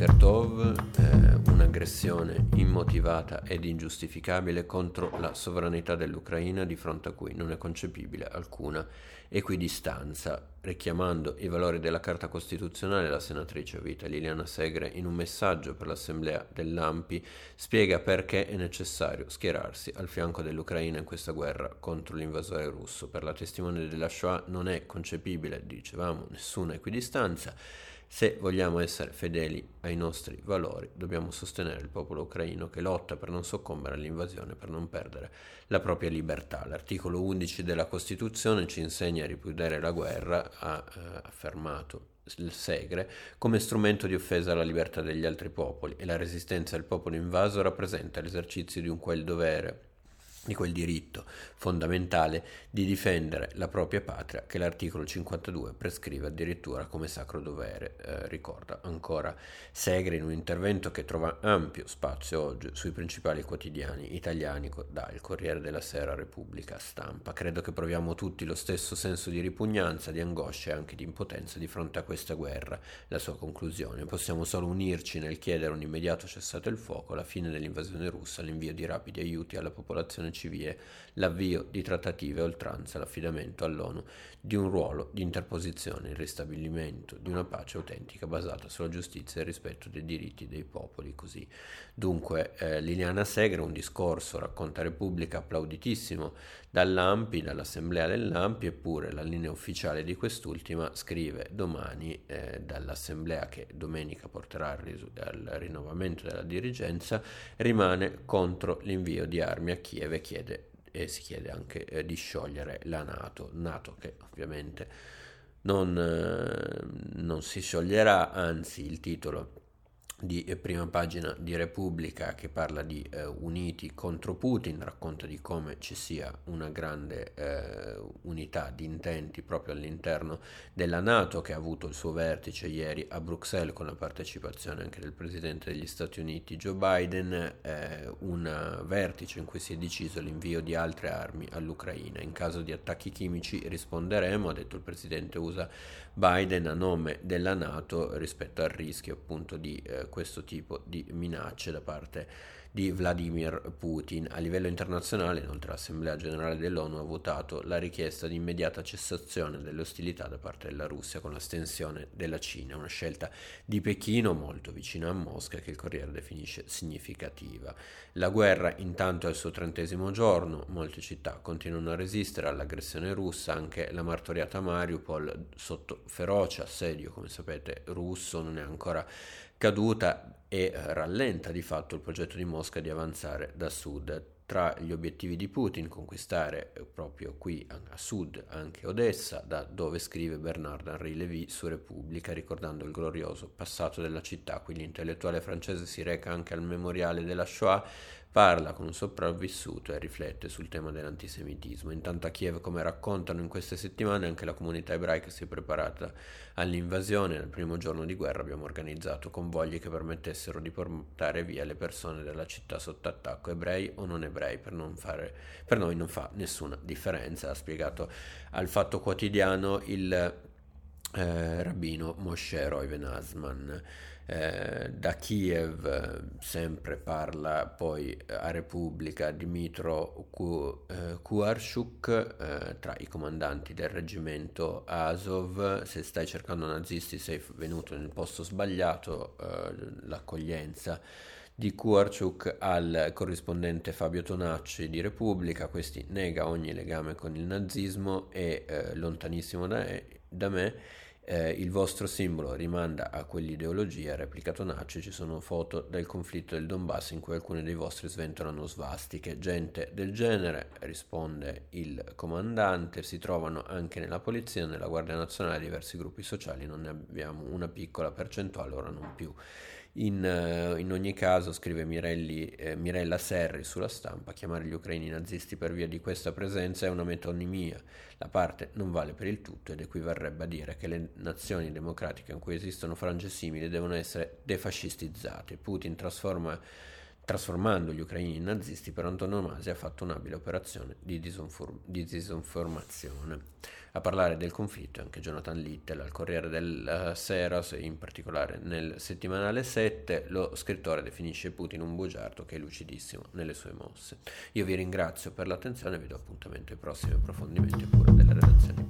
Boker Tov, eh, un'aggressione immotivata ed ingiustificabile contro la sovranità dell'Ucraina di fronte a cui non è concepibile alcuna equidistanza. Richiamando i valori della Carta Costituzionale, la senatrice vita Liliana Segre, in un messaggio per l'Assemblea dell'AMPI, spiega perché è necessario schierarsi al fianco dell'Ucraina in questa guerra contro l'invasore russo. Per la testimone della Shoah non è concepibile, dicevamo, nessuna equidistanza se vogliamo essere fedeli ai nostri valori, dobbiamo sostenere il popolo ucraino che lotta per non soccombere all'invasione, per non perdere la propria libertà. L'articolo 11 della Costituzione ci insegna a ripudiare la guerra, ha eh, affermato il Segre, come strumento di offesa alla libertà degli altri popoli e la resistenza del popolo invaso rappresenta l'esercizio di un quel dovere di quel diritto fondamentale di difendere la propria patria che l'articolo 52 prescrive addirittura come sacro dovere, eh, ricorda ancora Segre in un intervento che trova ampio spazio oggi sui principali quotidiani italiani dal Corriere della Sera Repubblica Stampa. Credo che proviamo tutti lo stesso senso di ripugnanza, di angoscia e anche di impotenza di fronte a questa guerra. La sua conclusione, possiamo solo unirci nel chiedere un immediato cessato il fuoco, la fine dell'invasione russa, l'invio di rapidi aiuti alla popolazione civile, l'avvio di trattative oltranza, l'affidamento all'ONU di un ruolo di interposizione, il ristabilimento di una pace autentica basata sulla giustizia e il rispetto dei diritti dei popoli. Così. Dunque, eh, Liliana Segre, un discorso, racconta Repubblica, applauditissimo dall'AMPI, dall'Assemblea dell'AMPI, eppure la linea ufficiale di quest'ultima scrive domani eh, dall'Assemblea che domenica porterà al, ris- al rinnovamento della dirigenza, rimane contro l'invio di armi a Kiev e chiede e si chiede anche eh, di sciogliere la Nato, Nato che ovviamente non, eh, non si scioglierà, anzi il titolo di eh, prima pagina di Repubblica che parla di eh, uniti contro Putin, racconta di come ci sia una grande eh, unità di intenti proprio all'interno della Nato che ha avuto il suo vertice ieri a Bruxelles con la partecipazione anche del Presidente degli Stati Uniti Joe Biden, eh, un vertice in cui si è deciso l'invio di altre armi all'Ucraina. In caso di attacchi chimici risponderemo, ha detto il Presidente USA Biden a nome della Nato rispetto al rischio appunto di eh, questo tipo di minacce da parte di Vladimir Putin. A livello internazionale, inoltre, l'Assemblea generale dell'ONU ha votato la richiesta di immediata cessazione delle ostilità da parte della Russia con l'astensione della Cina, una scelta di Pechino molto vicina a Mosca che il Corriere definisce significativa. La guerra intanto è al suo trentesimo giorno, molte città continuano a resistere all'aggressione russa, anche la martoriata Mariupol sotto feroce assedio, come sapete, russo non è ancora caduta e eh, rallenta di fatto il progetto di Mosca di avanzare da sud. Tra gli obiettivi di Putin conquistare eh, proprio qui a sud anche Odessa, da dove scrive Bernard Henri Lévy su Repubblica, ricordando il glorioso passato della città. Qui l'intellettuale francese si reca anche al memoriale della Shoah Parla con un sopravvissuto e riflette sul tema dell'antisemitismo. Intanto a Kiev, come raccontano in queste settimane, anche la comunità ebraica si è preparata all'invasione. Nel primo giorno di guerra abbiamo organizzato convogli che permettessero di portare via le persone della città sotto attacco, ebrei o non ebrei, per, non fare, per noi non fa nessuna differenza, ha spiegato al Fatto Quotidiano il eh, rabbino Moshe Roiven Asman. Eh, da Kiev eh, sempre parla poi eh, a Repubblica Dmitro Kuarshuk eh, tra i comandanti del reggimento Azov. Se stai cercando nazisti sei venuto nel posto sbagliato eh, l'accoglienza di Kuarchuk al corrispondente Fabio Tonacci di Repubblica, questi nega ogni legame con il nazismo e eh, lontanissimo da, da me eh, il vostro simbolo rimanda a quell'ideologia, replica Tonacci, ci sono foto del conflitto del Donbass in cui alcuni dei vostri sventolano svastiche. Gente del genere, risponde il comandante, si trovano anche nella polizia, nella Guardia Nazionale, diversi gruppi sociali, non ne abbiamo una piccola percentuale, ora non più. In, uh, in, ogni caso, scrive Mirelli, eh, Mirella Serri sulla stampa, chiamare gli ucraini nazisti per via di questa presenza è una metonimia. La parte non vale per il tutto ed equivarrebbe a dire che le nazioni democratiche in cui esistono frange simili devono essere defascistizzate. Putin trasforma trasformando gli ucraini in nazisti per antonomasia ha fatto un'abile operazione di, disinform- di disinformazione. A parlare del conflitto anche Jonathan Little al Corriere del uh, Seras, in particolare nel settimanale 7, lo scrittore definisce Putin un bugiardo che è lucidissimo nelle sue mosse. Io vi ringrazio per l'attenzione e vi do appuntamento ai prossimi approfondimenti pure delle redazioni